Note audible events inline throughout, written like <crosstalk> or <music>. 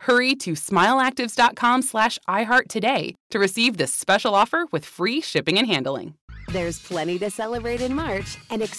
Hurry to smileactives.com slash iHeart today to receive this special offer with free shipping and handling. There's plenty to celebrate in March and ex-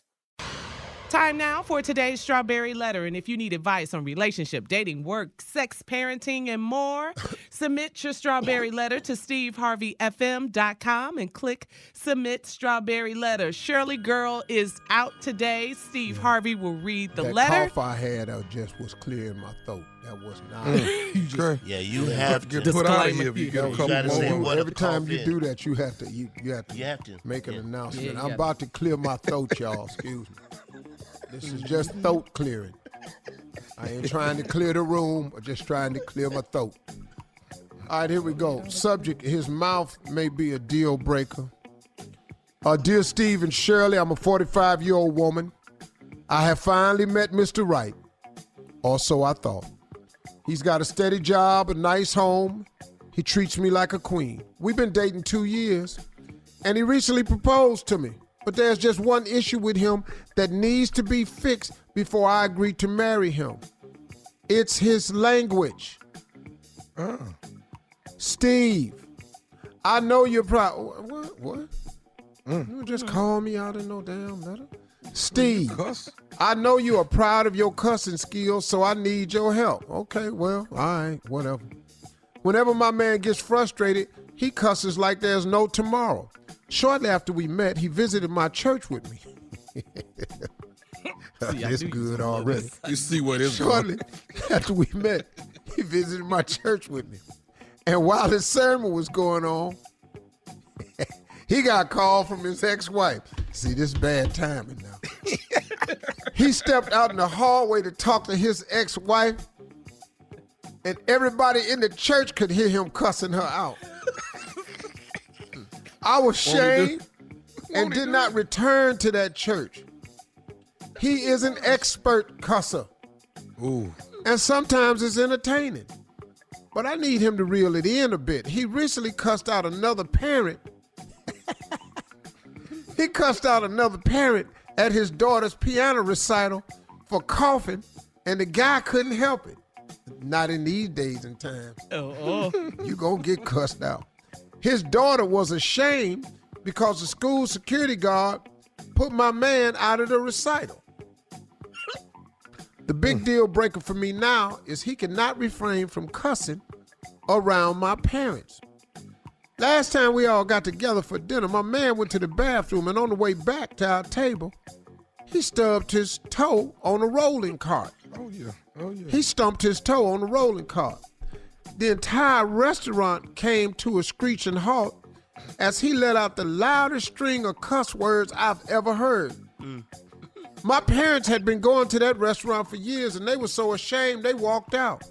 Time now for today's Strawberry Letter. And if you need advice on relationship, dating, work, sex, parenting, and more, <coughs> submit your Strawberry Letter to steveharveyfm.com and click Submit Strawberry Letter. Shirley Girl is out today. Steve Harvey will read the that letter. cough I had uh, just was clear in my throat. That was not. Mm. <laughs> you just, Yeah, you have get to. put out of here if you You get a couple gotta say what Every time you is. do that, you have to you, you have to You have to. make an Yeah. announcement. Yeah, I'm about to clear my throat, <laughs> y'all. Excuse me. This is just throat clearing. I ain't trying to clear the room. I'm just trying to clear my throat. All right, here we go. Subject: His mouth may be a deal breaker. Uh, dear Steve and Shirley, I'm a 45 year old woman. I have finally met Mr. Right, or so I thought. He's got a steady job, a nice home. He treats me like a queen. We've been dating two years, and he recently proposed to me. But there's just one issue with him that needs to be fixed before I agree to marry him. It's his language. Steve, I know you're proud. What? What? You just mm. call me out in no damn letter. Steve, I know you are proud of your cussing skills, so I need your help. Okay, well, all right, whatever. Whenever my man gets frustrated, he cusses like there's no tomorrow. Shortly after we met, he visited my church with me. <laughs> See, it's good was gonna love already. this. <laughs> You see what it's Shortly after we met, he visited my church with me. And while his sermon was going on, he got called from his ex-wife. See, this is bad timing now. <laughs> he stepped out in the hallway to talk to his ex-wife, and everybody in the church could hear him cussing her out. I was Won't he do- shamed <laughs> and did not return to that church. He is an expert cusser. Ooh. And sometimes it's entertaining. But I need him to reel it in a bit. He recently cussed out another parent. <laughs> he cussed out another parent at his daughter's piano recital for coughing, and the guy couldn't help it. Not in these days and times. Oh, you gonna get cussed out. His daughter was ashamed because the school security guard put my man out of the recital. The big hmm. deal breaker for me now is he cannot refrain from cussing around my parents. Last time we all got together for dinner, my man went to the bathroom and on the way back to our table, he stubbed his toe on a rolling cart. Oh yeah. Oh yeah. He stumped his toe on a rolling cart. The entire restaurant came to a screeching halt as he let out the loudest string of cuss words I've ever heard. Mm. My parents had been going to that restaurant for years and they were so ashamed they walked out.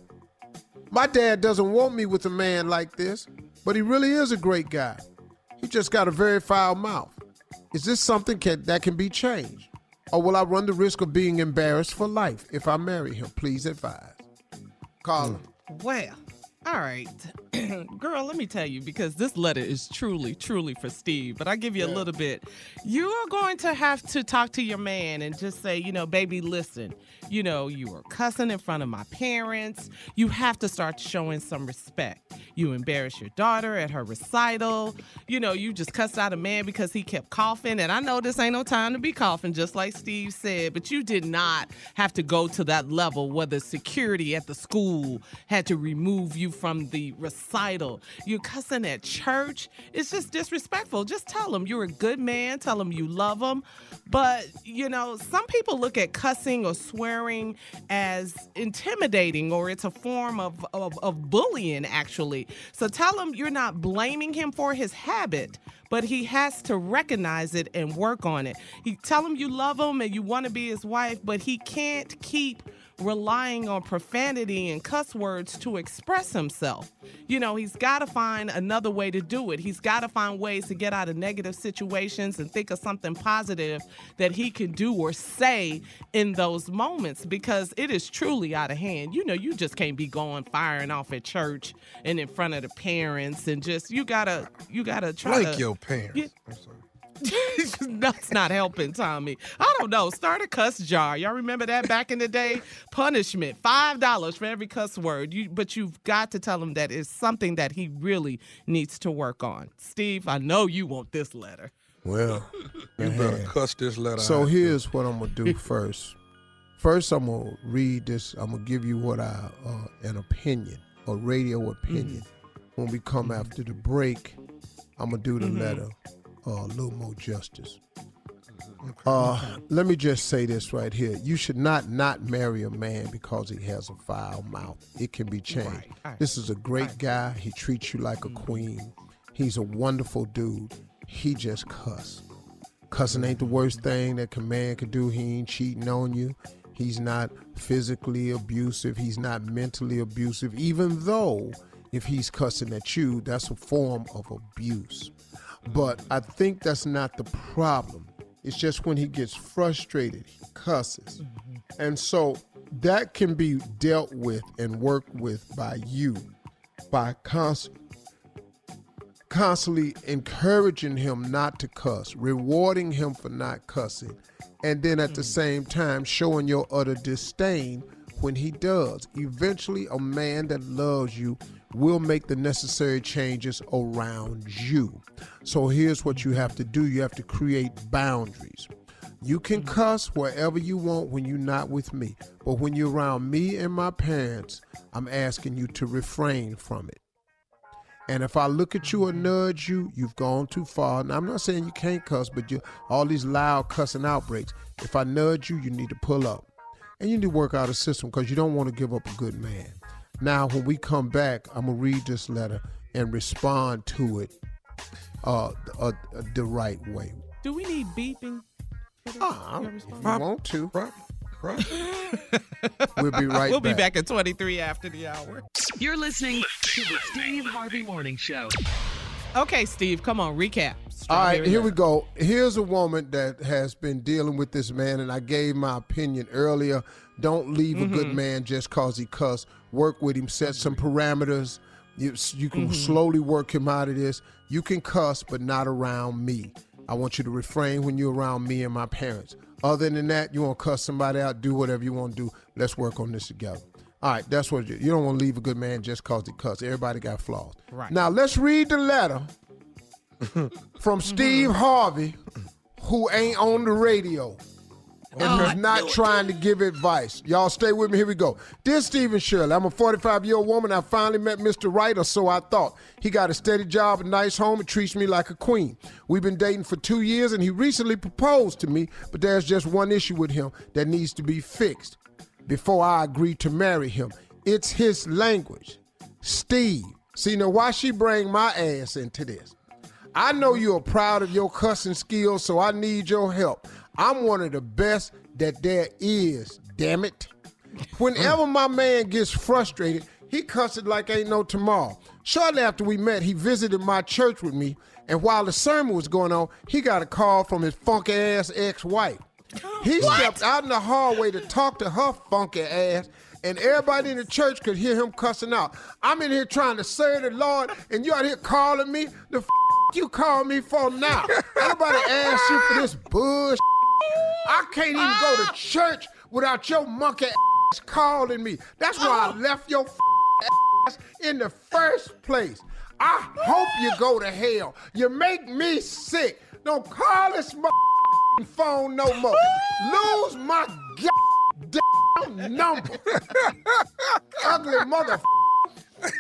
My dad doesn't want me with a man like this, but he really is a great guy. He just got a very foul mouth. Is this something can, that can be changed? Or will I run the risk of being embarrassed for life if I marry him? Please advise. Carla. Well, mm. All right. <clears throat> Girl, let me tell you, because this letter is truly, truly for Steve, but I give you a little bit. You are going to have to talk to your man and just say, you know, baby, listen, you know, you were cussing in front of my parents. You have to start showing some respect. You embarrass your daughter at her recital. You know, you just cussed out a man because he kept coughing. And I know this ain't no time to be coughing, just like Steve said, but you did not have to go to that level where the security at the school had to remove you from the recital. You're cussing at church. It's just disrespectful. Just tell him you're a good man. Tell him you love him. But, you know, some people look at cussing or swearing as intimidating or it's a form of, of, of bullying, actually. So tell him you're not blaming him for his habit, but he has to recognize it and work on it. You tell him you love him and you want to be his wife, but he can't keep relying on profanity and cuss words to express himself. You know, he's got to find another way to do it. He's got to find ways to get out of negative situations and think of something positive that he can do or say in those moments because it is truly out of hand. You know, you just can't be going firing off at church and in front of the parents and just you got to you got to try Like to your parents. <laughs> That's not helping, Tommy. I don't know. Start a cuss jar. Y'all remember that back in the day? Punishment five dollars for every cuss word. You, but you've got to tell him that it's something that he really needs to work on. Steve, I know you want this letter. Well, <laughs> You better cuss this letter So out. here's what I'm gonna do first. First, I'm gonna read this. I'm gonna give you what I uh, an opinion, a radio opinion. When we come after the break, I'm gonna do the letter uh, a little more justice. Uh, let me just say this right here: you should not not marry a man because he has a foul mouth. It can be changed. This is a great guy. He treats you like a queen. He's a wonderful dude. He just cuss. Cussing ain't the worst thing that a man could do. He ain't cheating on you. He's not physically abusive. He's not mentally abusive. Even though if he's cussing at you, that's a form of abuse. But I think that's not the problem. It's just when he gets frustrated, he cusses. Mm-hmm. And so that can be dealt with and worked with by you by constantly constantly encouraging him not to cuss, rewarding him for not cussing, and then at the mm. same time showing your utter disdain when he does. Eventually, a man that loves you will make the necessary changes around you. So here's what you have to do you have to create boundaries. You can mm-hmm. cuss wherever you want when you're not with me, but when you're around me and my parents, I'm asking you to refrain from it. And if I look at you or mm-hmm. nudge you, you've gone too far. Now, I'm not saying you can't cuss, but you all these loud cussing outbreaks. If I nudge you, you need to pull up. And you need to work out a system because you don't want to give up a good man. Now, when we come back, I'm gonna read this letter and respond to it uh, uh, uh, the right way. Do we need beeping? Ah, if you want to. Right. Right. <laughs> We'll be right we'll back. be back at 23 after the hour. You're listening to the Steve Harvey Morning Show. Okay, Steve, come on, recap. All right, here we go. Here's a woman that has been dealing with this man, and I gave my opinion earlier. Don't leave a good man just cause he cuss. Work with him. Set some parameters. You you can mm-hmm. slowly work him out of this. You can cuss, but not around me. I want you to refrain when you're around me and my parents. Other than that, you want to cuss somebody out, do whatever you want to do. Let's work on this together. All right, that's what you, you don't want to leave a good man just cause he cuss. Everybody got flaws. Right. Now let's read the letter <laughs> from mm-hmm. Steve Harvey, who ain't on the radio. And he's not trying to give advice. Y'all stay with me. Here we go. Dear Stephen Shirley, I'm a 45 year old woman. I finally met Mr. Right, or so I thought. He got a steady job, a nice home, and treats me like a queen. We've been dating for two years, and he recently proposed to me, but there's just one issue with him that needs to be fixed before I agree to marry him. It's his language. Steve, see now why she bring my ass into this? I know you're proud of your cussing skills, so I need your help. I'm one of the best that there is, damn it. Whenever my man gets frustrated, he cusses like ain't no tomorrow. Shortly after we met, he visited my church with me, and while the sermon was going on, he got a call from his funky ass ex-wife. He stepped out in the hallway to talk to her funky ass, and everybody in the church could hear him cussing out. I'm in here trying to serve the Lord, and you out here calling me the f- you call me for now. Nobody asked you for this bullshit. I can't even go to church without your monkey ass calling me. That's why I oh. left your ass in the first place. I hope you go to hell. You make me sick. Don't call this phone no more. Lose my goddamn number. <laughs> Ugly mother. <laughs>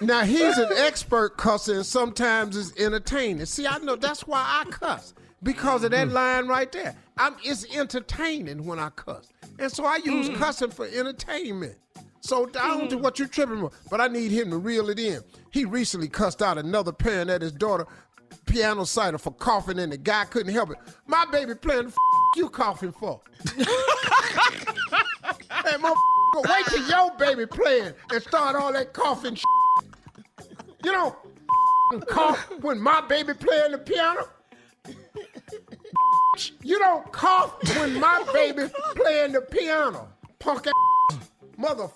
Now he's an expert cusser and sometimes it's entertaining. See, I know that's why I cuss because of that mm. line right there. I'm it's entertaining when I cuss, and so I use mm. cussing for entertainment. So I don't know mm. what you're tripping with, but I need him to reel it in. He recently cussed out another parent at his daughter piano cider for coughing, and the guy couldn't help it. My baby playing the f- you coughing for? <laughs> hey, motherfucker, wait till your baby playing and start all that coughing. Shit. You don't cough when my baby playing the piano. You don't cough when my baby playing the piano. Punk ass motherfucker.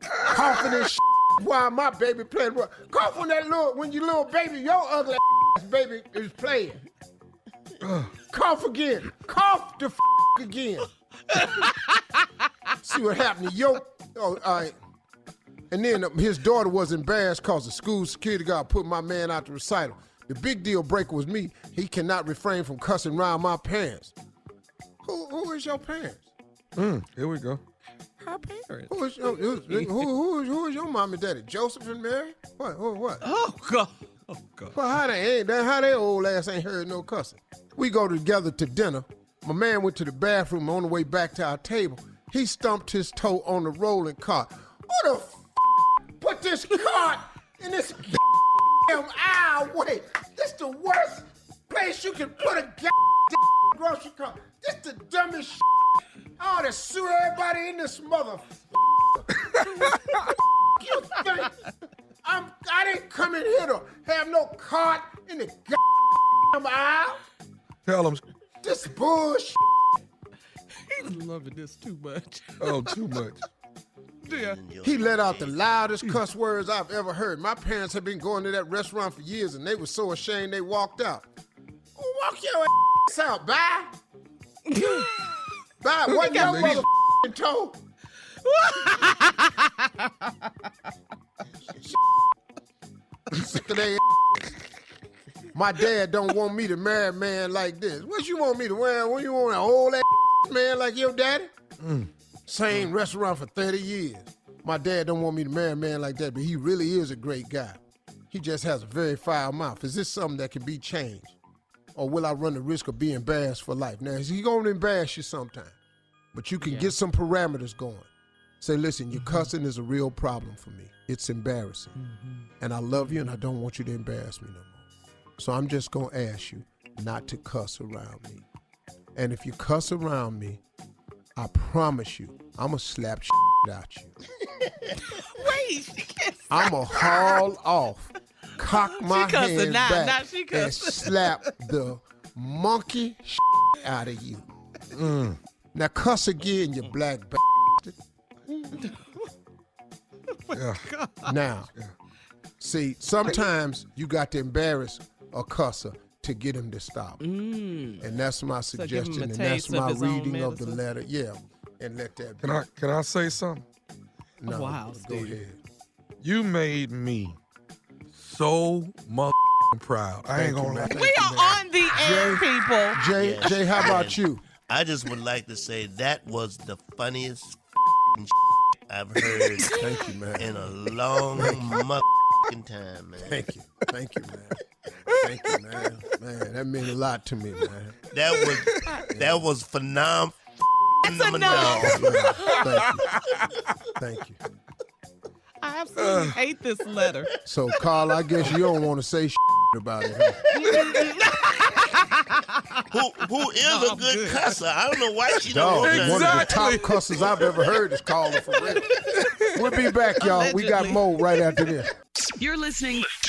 Coughing shit while my baby playing. Cough when that little when your little baby, your ugly ass baby is playing. Cough again. Cough the again. See what happened to yo. Oh, all right. And then uh, his daughter was embarrassed because the school security guard put my man out the recital. The big deal breaker was me. He cannot refrain from cussing around my parents. Who, who is your parents? Mm, here we go. Her parents. Who is your, who, who, who, is, who is your mom and daddy? Joseph and Mary? What? Who, what? Oh God. Oh God. Well, how they ain't that? How they old ass ain't heard no cussing? We go together to dinner. My man went to the bathroom on the way back to our table. He stumped his toe on the rolling cart. Who the f- put this cart in this damn aisle way? This the worst place you can put a goddamn grocery cart. This the dumbest shit. I ought to sue everybody in this mother. <laughs> you think I'm, I didn't come in here to have no cart in the goddamn aisle? Tell him. This bullshit. He's loving this too much. Oh, too much. Yeah. He let out the mm. loudest cuss words I've ever heard. My parents had been going to that restaurant for years and they were so ashamed they walked out. Walk your ass out, bye. <laughs> bye. What your motherfucking toe? <laughs> Sick of they My dad don't want me to marry a man like this. What you want me to wear? What you want an old ass man like your daddy? Same mm. restaurant for 30 years. My dad don't want me to marry a man like that, but he really is a great guy. He just has a very foul mouth. Is this something that can be changed? Or will I run the risk of being embarrassed for life? Now, he gonna embarrass you sometime, but you can get some parameters going. Say, listen, your mm-hmm. cussing is a real problem for me. It's embarrassing. Mm-hmm. And I love you and I don't want you to embarrass me no more. So I'm just gonna ask you not to cuss around me. And if you cuss around me, I promise you, I'm gonna slap shit out you. <laughs> Wait, she can't I'm gonna haul off, cock my hand now. back, Now and slap the monkey shit out of you. Mm. Now cuss again, you black bastard. <laughs> Yeah. Now, see, sometimes you got to embarrass a cusser to get him to stop. And that's my Mm. give him a suggestion, and that's my his own reading of the letter. Yeah, and let that be. Can I can I say something? No, Wow, go Steve. ahead. You made me so mother I'm proud. I Thank ain't gonna lie. We are on the air, people. Jay, Yeah. Jay, how about you? I just would like to say that was the funniest I've <laughs> heard Thank you, man. in a long motherfucking time, man. Thank you. Thank you, man. Thank you, man. Man, that meant a lot to me, man. That was that was phenomenal. enough. Thank you. Thank you. I absolutely hate this letter. So, Carl, I guess you don't want to say about it. huh? Who who is a good, cusser? I don't know why she Dog, don't want one of the top cussers I've ever heard is calling for real. <laughs> We'll be back, y'all. We got Allegedly. more right after this. You're listening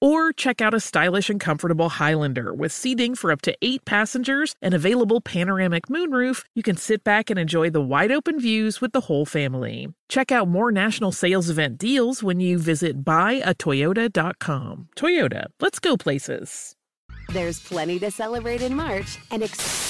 Or check out a stylish and comfortable Highlander with seating for up to eight passengers and available panoramic moonroof. You can sit back and enjoy the wide open views with the whole family. Check out more national sales event deals when you visit buyatoyota.com. Toyota, let's go places. There's plenty to celebrate in March and ex-